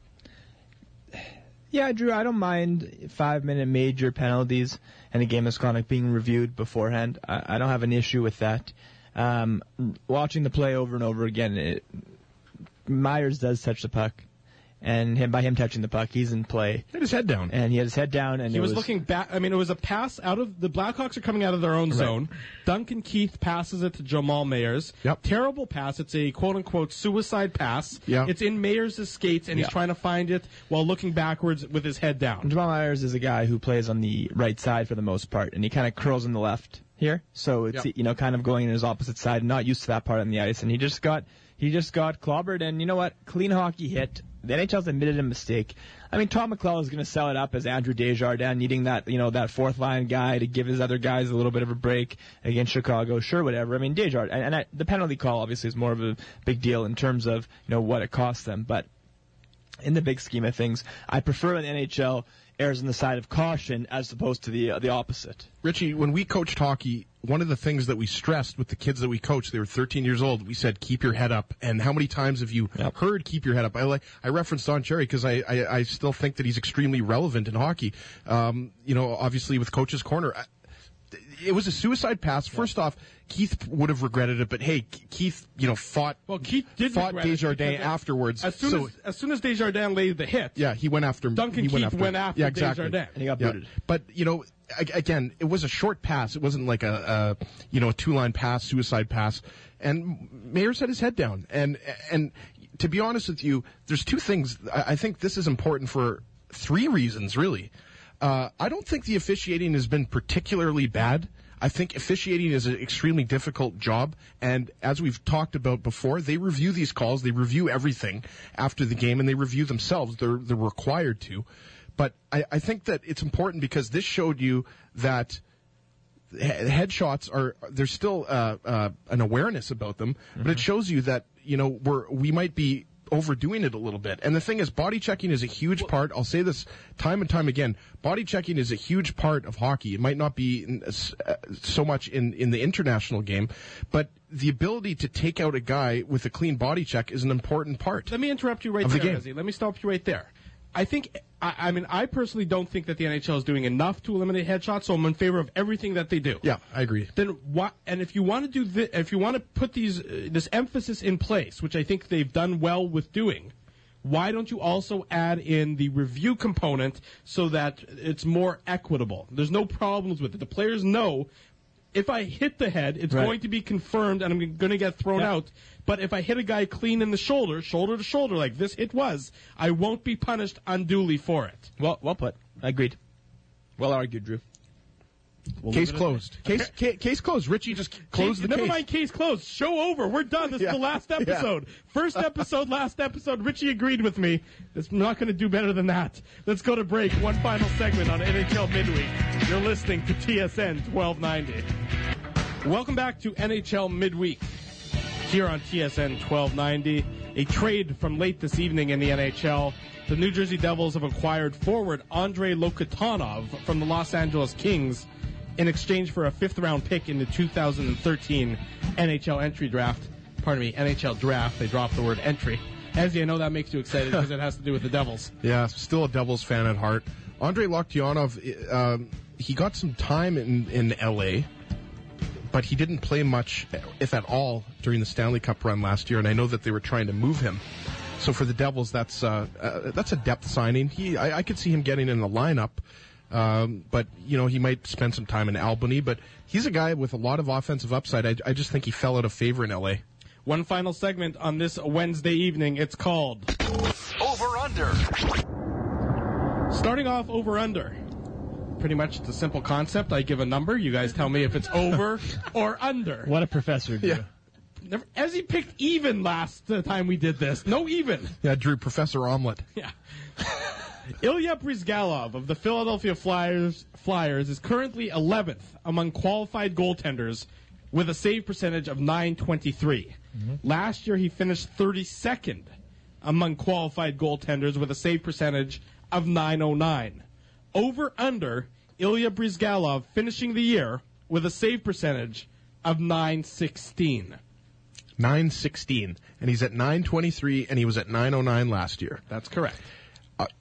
Yeah, Drew, I don't mind five minute major penalties and a game misconduct being reviewed beforehand. I, I don't have an issue with that. Um, watching the play over and over again, it, Mayers does touch the puck. And him by him touching the puck, he's in play. He had his head down. And he had his head down, and He it was, looking back. I mean, it was a pass out of the Blackhawks are coming out of their own Right. zone. Duncan Keith passes it to Jamal Mayers. Yep. Terrible pass. It's a quote unquote suicide pass. Yeah. It's in Mayers' skates, and he's trying to find it while looking backwards with his head down. Jamal Mayers is a guy who plays on the right side for the most part, and he kind of curls in the left here. So it's Yep. you know kind of going in his opposite side, not used to that part on the ice, and he just got he just got clobbered. And you know what? Clean hockey hit. The NHL's admitted a mistake. I mean, Tom McLellan is going to sell it up as Andrew Desjardins, needing that you know that fourth line guy to give his other guys a little bit of a break against Chicago. Sure, whatever. I mean, Desjardins, and, and I, the penalty call obviously is more of a big deal in terms of you know what it costs them, but in the big scheme of things, I prefer an NHL errs on the side of caution as opposed to the uh, the opposite. Richie, when we coached hockey, one of the things that we stressed with the kids that we coached, they were 13 years old. We said, "Keep your head up." And how many times have you Yep. heard "Keep your head up"? I like I referenced Don Cherry because I, I I still think that he's extremely relevant in hockey. Um, you know, obviously with Coach's Corner. I, it was a suicide pass. First off, Keith would have regretted it, but hey, Keith, you know, fought Well, Keith did fought regret it Desjardins afterwards. As soon so, as as soon as Desjardins laid the hit, yeah, he went after Duncan he Keith after, went after yeah, exactly. Desjardins. And he got Yeah. booted. But you know, again, it was a short pass. It wasn't like a, a you know a two line pass, suicide pass. And Mayers had his head down. And and to be honest with you, there's two things. I I think this is important for three reasons, really. Uh, I don't think the officiating has been particularly bad. I think officiating is an extremely difficult job, and as we've talked about before, they review these calls, they review everything after the game, and they review themselves. They're they're required to. But I, I think that it's important because this showed you that headshots are there's still uh, uh, an awareness about them, but it shows you that you know we're we might be overdoing it a little bit. And the thing is, body checking is a huge part. I'll say this time and time again: body checking is a huge part of hockey. It might not be in, uh, so much in in the international game, but the ability to take out a guy with a clean body check is an important part. Let me interrupt you right the there, game. Let me stop you right there. I think, I, I mean, I personally don't think that the NHL is doing enough to eliminate headshots, so I'm in favor of everything that they do. Yeah, I agree. Then what? And if you want to do this, if you want to put these uh, this emphasis in place, which I think they've done well with doing, why don't you also add in the review component so that it's more equitable? There's no problems with it. The players know if I hit the head, it's Right. going to be confirmed and I'm going to get thrown Yeah. out. But if I hit a guy clean in the shoulder, shoulder to shoulder, like this hit was, I won't be punished unduly for it. Well, well put. Agreed. Well argued, Drew. Case closed. Case ca- case closed. Richie just closed the Never case. mind case closed. Show over. We're done. This Yeah. is the last episode. First episode, last episode. Richie agreed with me. It's not going to do better than that. Let's go to break. One final segment on NHL Midweek. You're listening to TSN 1290. Welcome back to NHL Midweek here on TSN 1290. A trade from late this evening in the NHL. The New Jersey Devils have acquired forward Andrei Loktionov from the Los Angeles Kings in exchange for a fifth round pick in the 2013 NHL entry draft. Pardon me, NHL draft. They dropped the word entry. As I know that makes you excited because it has to do with the Devils. Yeah, still a Devils fan at heart. Andre Loktionov, um, he got some time in, in LA, but he didn't play much, if at all, during the Stanley Cup run last year, and I know that they were trying to move him. So for the Devils, that's uh, uh, that's a depth signing. He, I, I could see him getting in the lineup, um, but you know he might spend some time in Albany. But he's a guy with a lot of offensive upside. I, I just think he fell out of favor in LA. One final segment on this Wednesday evening. It's called Over Under. Starting off over under. Pretty much it's a simple concept. I give a number. You guys tell me if it's over or under. What a professor, Drew. Never, as he picked even last uh, time we did this. No even. Yeah, Drew Professor Omelet. Yeah. Ilya Bryzgalov of the Philadelphia Flyers Flyers is currently 11th among qualified goaltenders with a save percentage of 923. Mm-hmm. Last year he finished 32nd among qualified goaltenders with a save percentage of 909. Over under Ilya Bryzgalov finishing the year with a save percentage of 916. 916. And he's at 923, and he was at 909 last year. That's correct.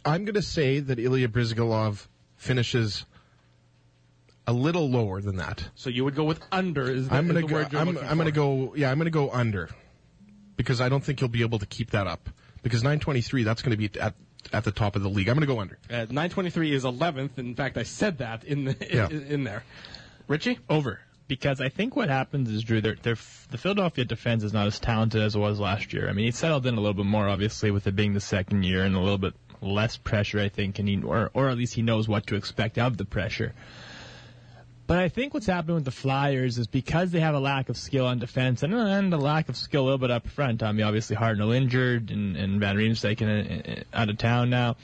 I'm going to say that Ilya Bryzgalov finishes a little lower than that. So you would go with under. Is the, I'm going gonna to go. I'm, I'm gonna go. Yeah, I'm gonna go under because I don't think he'll be able to keep that up. Because 923, that's going to be at at the top of the league. I'm gonna go under. Uh, 923 is 11th. In fact, I said that in the, Yeah. in, in there. Richie? Over. Because I think what happens is, Drew, they're, they're, the Philadelphia defense is not as talented as it was last year. I mean, he settled in a little bit more, obviously, with it being the second year and a little bit less pressure, I think, and he, or, or at least he knows what to expect of the pressure. But I think what's happening with the Flyers is because they have a lack of skill on defense and, and a lack of skill a little bit up front. I mean, obviously Hartnell injured and, and Van Riemsdyk in, in, uh, uh, out of town now.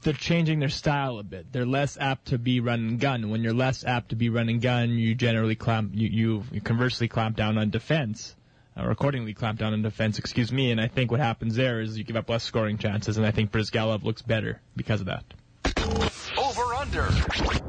They're changing their style a bit. They're less apt to be run and gun. When you're less apt to be run and gun, you generally clamp, you, you, you conversely clamp down on defense. Or accordingly clamp down on defense, excuse me. And I think what happens there is you give up less scoring chances, and I think Bryzgalov looks better because of that. Over under.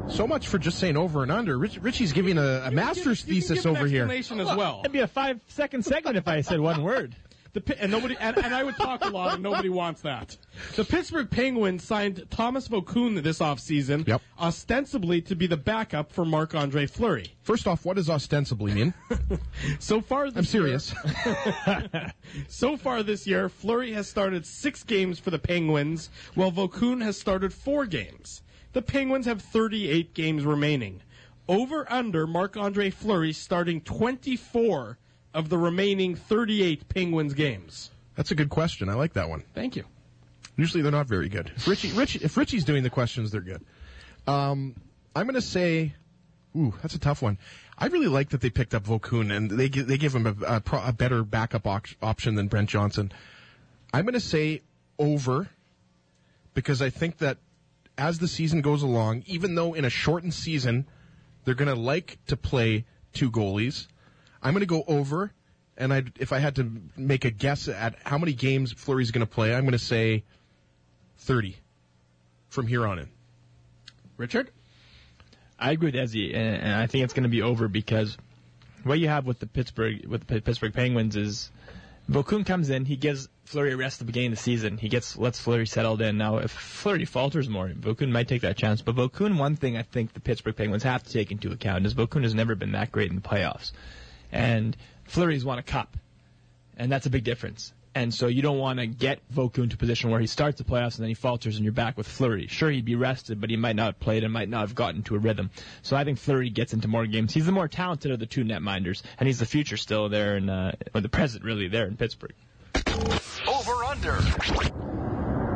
So much for just saying over and under. Rich, Richie's giving a, a master's thesis over here. Explanation as well. It'd be a five second segment if I said one word. The, and nobody and, and I would talk a lot, and nobody wants that. The Pittsburgh Penguins signed Thomas Vokoun this offseason, Yep. ostensibly to be the backup for Marc Andre Fleury. First off, what does ostensibly mean? So far, this I'm serious. Year, so far this year, Fleury has started six games for the Penguins, while Vokoun has started four games. The Penguins have 38 games remaining. Over under Marc Andre Fleury starting 24 of the remaining 38 Penguins games. That's a good question. I like that one. Thank you. Usually they're not very good. If Richie, Richie, if Richie's doing the questions, they're good. Um, I'm going to say, ooh, that's a tough one. I really like that they picked up Vokoun and they they give him a, a, pro, a better backup op- option than Brent Johnson. I'm going to say over because I think that as the season goes along, even though in a shortened season they're going to like to play two goalies, I'm going to go over. And I, if I had to make a guess at how many games Fleury's going to play, I'm going to say 30 from here on in. Richard? I agree with Ezzy, and, and I think it's going to be over because what you have with the Pittsburgh with the Pittsburgh Penguins is Vokoun comes in, he gives Fleury a rest at the beginning of the season. He gets lets Fleury settled in. Now, if Fleury falters more, Vokoun might take that chance. But Vokoun, one thing I think the Pittsburgh Penguins have to take into account is Vokoun has never been that great in the playoffs, and Fleury's won a cup, and that's a big difference. And so you don't want to get Vokoun to a position where he starts the playoffs and then he falters and you're back with Fleury. Sure, he'd be rested, but he might not have played and might not have gotten to a rhythm. So I think Fleury gets into more games. He's the more talented of the two netminders, and he's the future still there, in, uh, or the present really there in Pittsburgh. Over under.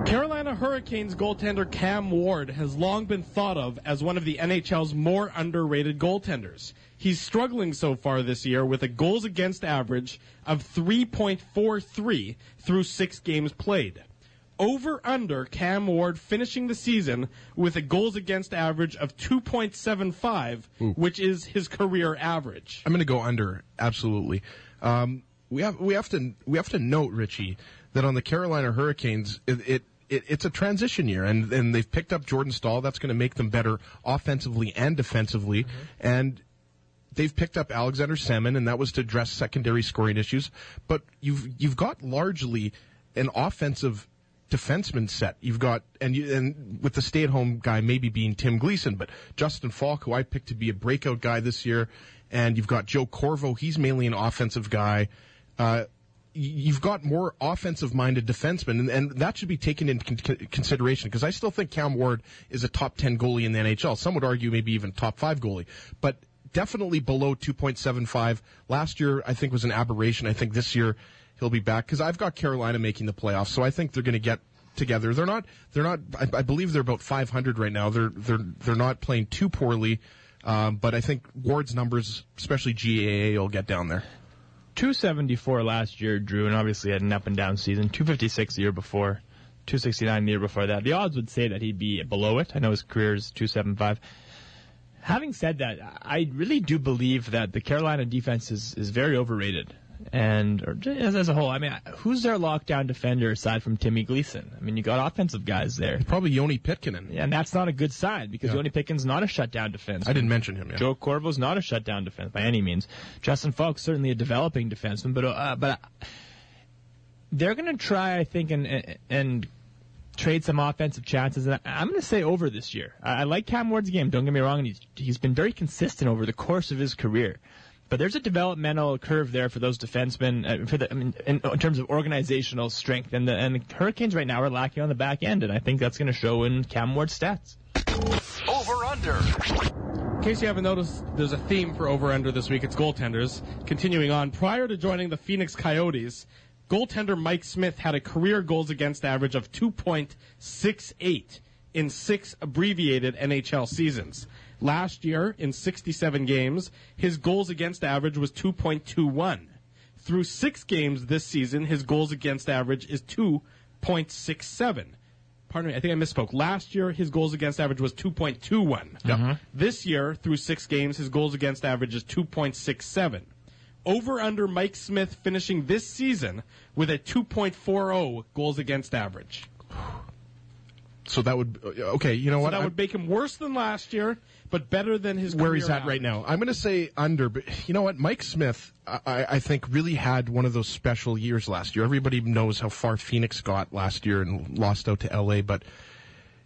Carolina Hurricanes goaltender Cam Ward has long been thought of as one of the NHL's more underrated goaltenders. He's struggling so far this year with a goals against average of 3.43 through six games played. Over under Cam Ward finishing the season with a goals against average of 2.75, which is his career average. I'm going to go under. Absolutely. Um, we have we have to we have to note Richie that on the Carolina Hurricanes it. it it, it's a transition year, and, and they've picked up Jordan Staal. That's going to make them better offensively and defensively. And they've picked up Alexander Semin, and that was to address secondary scoring issues. But you've you've got largely an offensive defenseman set. You've got and you, and with the stay-at-home guy maybe being Tim Gleason, but Justin Faulk, who I picked to be a breakout guy this year, and you've got Joe Corvo. He's mainly an offensive guy. Uh, you've got more offensive-minded defensemen, and, and that should be taken into con- consideration because I still think Cam Ward is a top 10 goalie in the NHL. Some would argue maybe even top 5 goalie, but definitely below 2.75. Last year, I think, was an aberration. I think this year he'll be back because I've got Carolina making the playoffs, so I think they're going to get together. They're not, they're not, I, I believe they're about 500 right now. They're, they're, they're not playing too poorly. Um, but I think Ward's numbers, especially GAA, will get down there. 274 last year, Drew, and obviously had an up and down season. 256 the year before, 269 the year before that. The odds would say that he'd be below it. I know his career is 275. Having said that, I really do believe that the Carolina defense is, is very overrated. And or as, as a whole. I mean, who's their lockdown defender aside from Timmy Gleason? I mean, you got offensive guys there. Probably Joni Pitkanen. Yeah, and that's not a good sign because Yeah. Yoni Pitkin's not a shutdown defense. I didn't mention him. Yeah. Joe Corvo's not a shutdown defense by any means. Justin Faulk's certainly a developing defenseman, but uh, but uh, they're going to try, I think, and and- trade some offensive chances. And I- I'm going to say over this year. I, I like Cam Ward's game. Don't get me wrong, and he's he's been very consistent over the course of his career. But there's a developmental curve there for those defensemen. Uh, for the, I mean, in, in terms of organizational strength, and the and the Hurricanes right now are lacking on the back end, and I think that's going to show in Cam Ward's stats. Over under. In case you haven't noticed, there's a theme for over under this week. It's goaltenders. Continuing on, prior to joining the Phoenix Coyotes, goaltender Mike Smith had a career goals against average of 2.68 in six abbreviated NHL seasons. Last year, in 67 games, his goals against average was 2.21. Through six games this season, his goals against average is 2.67. Pardon me, I think I misspoke. Last year, his goals against average was 2.21. Mm-hmm. This year, through six games, his goals against average is 2.67. Over under Mike Smith finishing this season with a 2.40 goals against average. So that would okay. You know So what? that would make him worse than last year, but better than his where he's at average. right now. I'm going to say under, but you know what? Mike Smith, I, I think, really had one of those special years last year. Everybody knows how far Phoenix got last year and lost out to LA, but.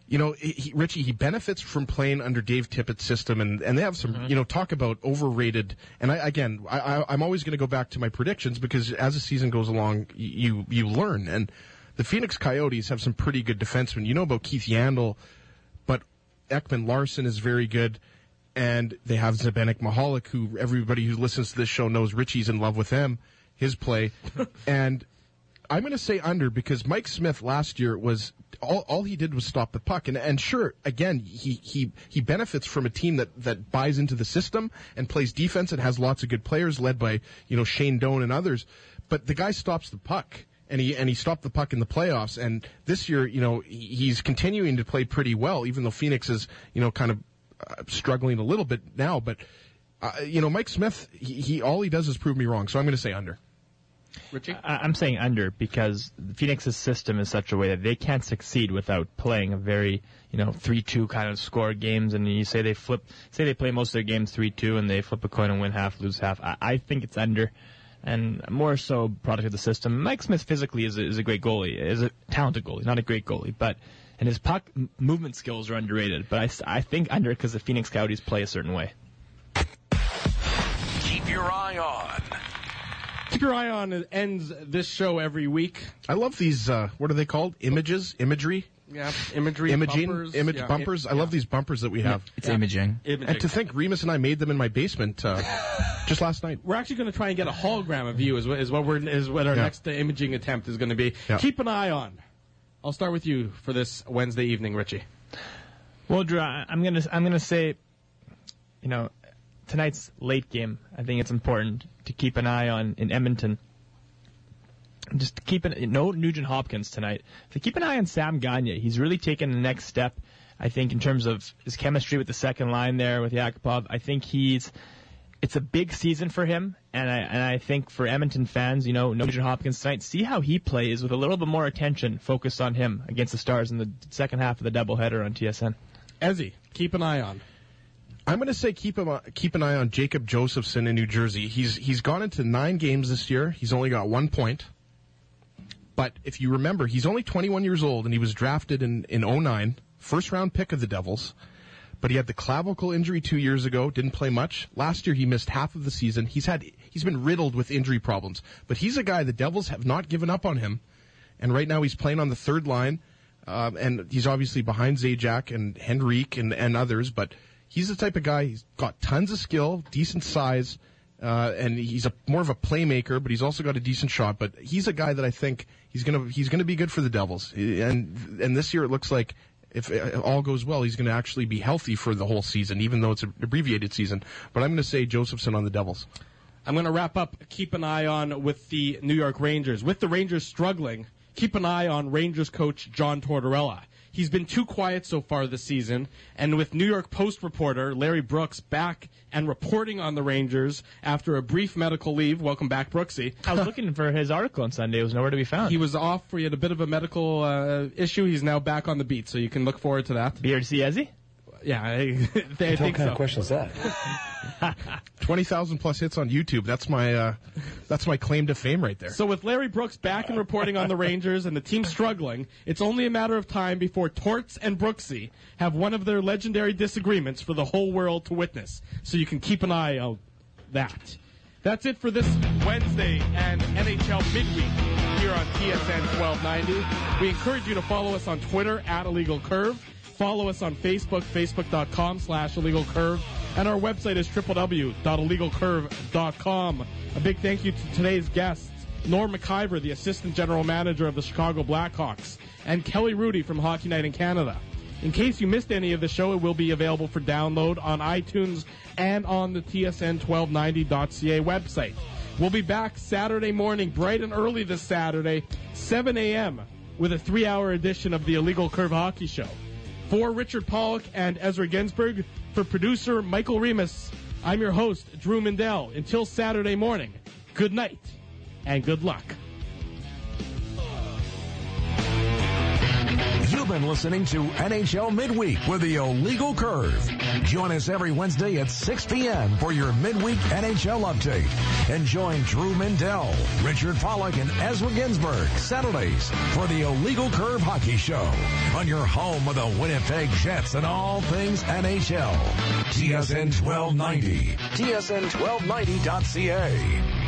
You know, he, Richie, he benefits from playing under Dave Tippett's system, and, and they have some, Mm-hmm. you know, talk about overrated. And I, again, I, I, I'm always going to go back to my predictions because as the season goes along, you you learn. And the Phoenix Coyotes have some pretty good defensemen. You know about Keith Yandle, but Ekman Larsson is very good, and they have Zdenek Michalek, who everybody who listens to this show knows Richie's in love with him, his play, and I'm going to say under because Mike Smith last year was all, all he did was stop the puck, and and sure, again he he he benefits from a team that that buys into the system and plays defense and has lots of good players led by you know Shane Doan and others, but the guy stops the puck and he and he stopped the puck in the playoffs. And this year, you know, he's continuing to play pretty well, even though Phoenix is, you know, kind of uh, struggling a little bit now. But uh, you know, Mike Smith, he, he all he does is prove me wrong. So I'm going to say under. Richie? I- I'm saying under because Phoenix's system is such a way that they can't succeed without playing a very, you know, three-two kind of score games. And you say they flip, say they play most of their games three-two, and they flip a coin and win half, lose half. I, I think it's under, and more so product of the system. Mike Smith physically is a, is a great goalie, is a talented goalie, not a great goalie, but. And his puck m- movement skills are underrated, but I, I think under because the Phoenix Coyotes play a certain way. Keep your eye on. Keep your eye on it ends this show every week. I love these. Uh, what are they called? Images, imagery, Yeah, imagery, imaging, bumpers, image yeah, bumpers. it- I love these bumpers that we have. It's imaging. imaging. And to think Remus and I made them in my basement uh, just last night. We're actually going to try and get a hologram of you. Is what is what we're is what our Yeah. next uh, imaging attempt is going to be. Yeah. Keep an eye on. I'll start with you for this Wednesday evening, Richie. Well, Drew, I- I'm gonna I'm gonna say, you know, tonight's late game. I think it's important to keep an eye on in Edmonton. Just to keep an no Nugent Hopkins tonight. To keep an eye on Sam Gagne. He's really taken the next step. I think in terms of his chemistry with the second line there with Yakupov. I think he's. It's a big season for him, and I and I think for Edmonton fans, you know, Nugent Hopkins tonight, see how he plays with a little bit more attention focused on him against the Stars in the second half of the doubleheader on TSN. Ezzy, keep an eye on. I'm going to say keep him keep an eye on Jacob Josefson in New Jersey. He's he's gone into nine games this year. He's only got one point. But if you remember, he's only 21 years old and he was drafted in in 09, first round pick of the Devils. But he had the clavicle injury two years ago. Didn't play much. Last year he missed half of the season. He's had he's been riddled with injury problems. But he's a guy the Devils have not given up on him. And right now he's playing on the third line. Um, and he's obviously behind Zajac and Henrique and, and others, but he's the type of guy. He's got tons of skill, decent size, uh, and he's a more of a playmaker. But he's also got a decent shot. But he's a guy that I think he's gonna he's gonna be good for the Devils. And and this year it looks like if uh, all goes well, he's going to actually be healthy for the whole season, even though it's an abbreviated season. But I'm going to say Josefson on the Devils. I'm going to wrap up. Keep an eye on with the New York Rangers. With the Rangers struggling, keep an eye on Rangers coach John Tortorella. He's been too quiet so far this season, and with New York Post reporter Larry Brooks back and reporting on the Rangers after a brief medical leave. Welcome back, Brooksy. I was looking for his article on Sunday. It was nowhere to be found. He was off. He had a bit of a medical uh, issue. He's now back on the beat, so you can look forward to that. BRC Ezzy? Yeah, I, I think what kind so. of question is that? Twenty thousand plus hits on YouTube. That's my uh, that's my claim to fame right there. So with Larry Brooks back and reporting on the Rangers and the team struggling, it's only a matter of time before Torts and Brooksy have one of their legendary disagreements for the whole world to witness. So you can keep an eye on that. That's it for this Wednesday and NHL midweek here on TSN 1290. We encourage you to follow us on Twitter at Illegal Curve. Follow us on Facebook, facebook.com slash illegal curve. And our website is www.illegalcurve.com. A big thank you to today's guests, Norm Maciver, the Assistant General Manager of the Chicago Blackhawks, and Kelly Hrudey from Hockey Night in Canada. In case you missed any of the show, it will be available for download on iTunes and on the TSN1290.ca website. We'll be back Saturday morning, bright and early this Saturday, 7 a.m., with a three hour edition of the Illegal Curve Hockey Show. For Richard Pollock and Ezra Ginsburg, for producer Michael Remus, I'm your host, Drew Mindell. Until Saturday morning, good night and good luck. Been listening to NHL Midweek with the Illegal Curve. Join us every Wednesday at 6 p.m. for your midweek NHL update. And join Drew Mindell, Richard Pollock, and Ezra Ginsburg Saturdays for the Illegal Curve Hockey Show on your home of the Winnipeg Jets and all things NHL. TSN 1290. TSN1290.ca.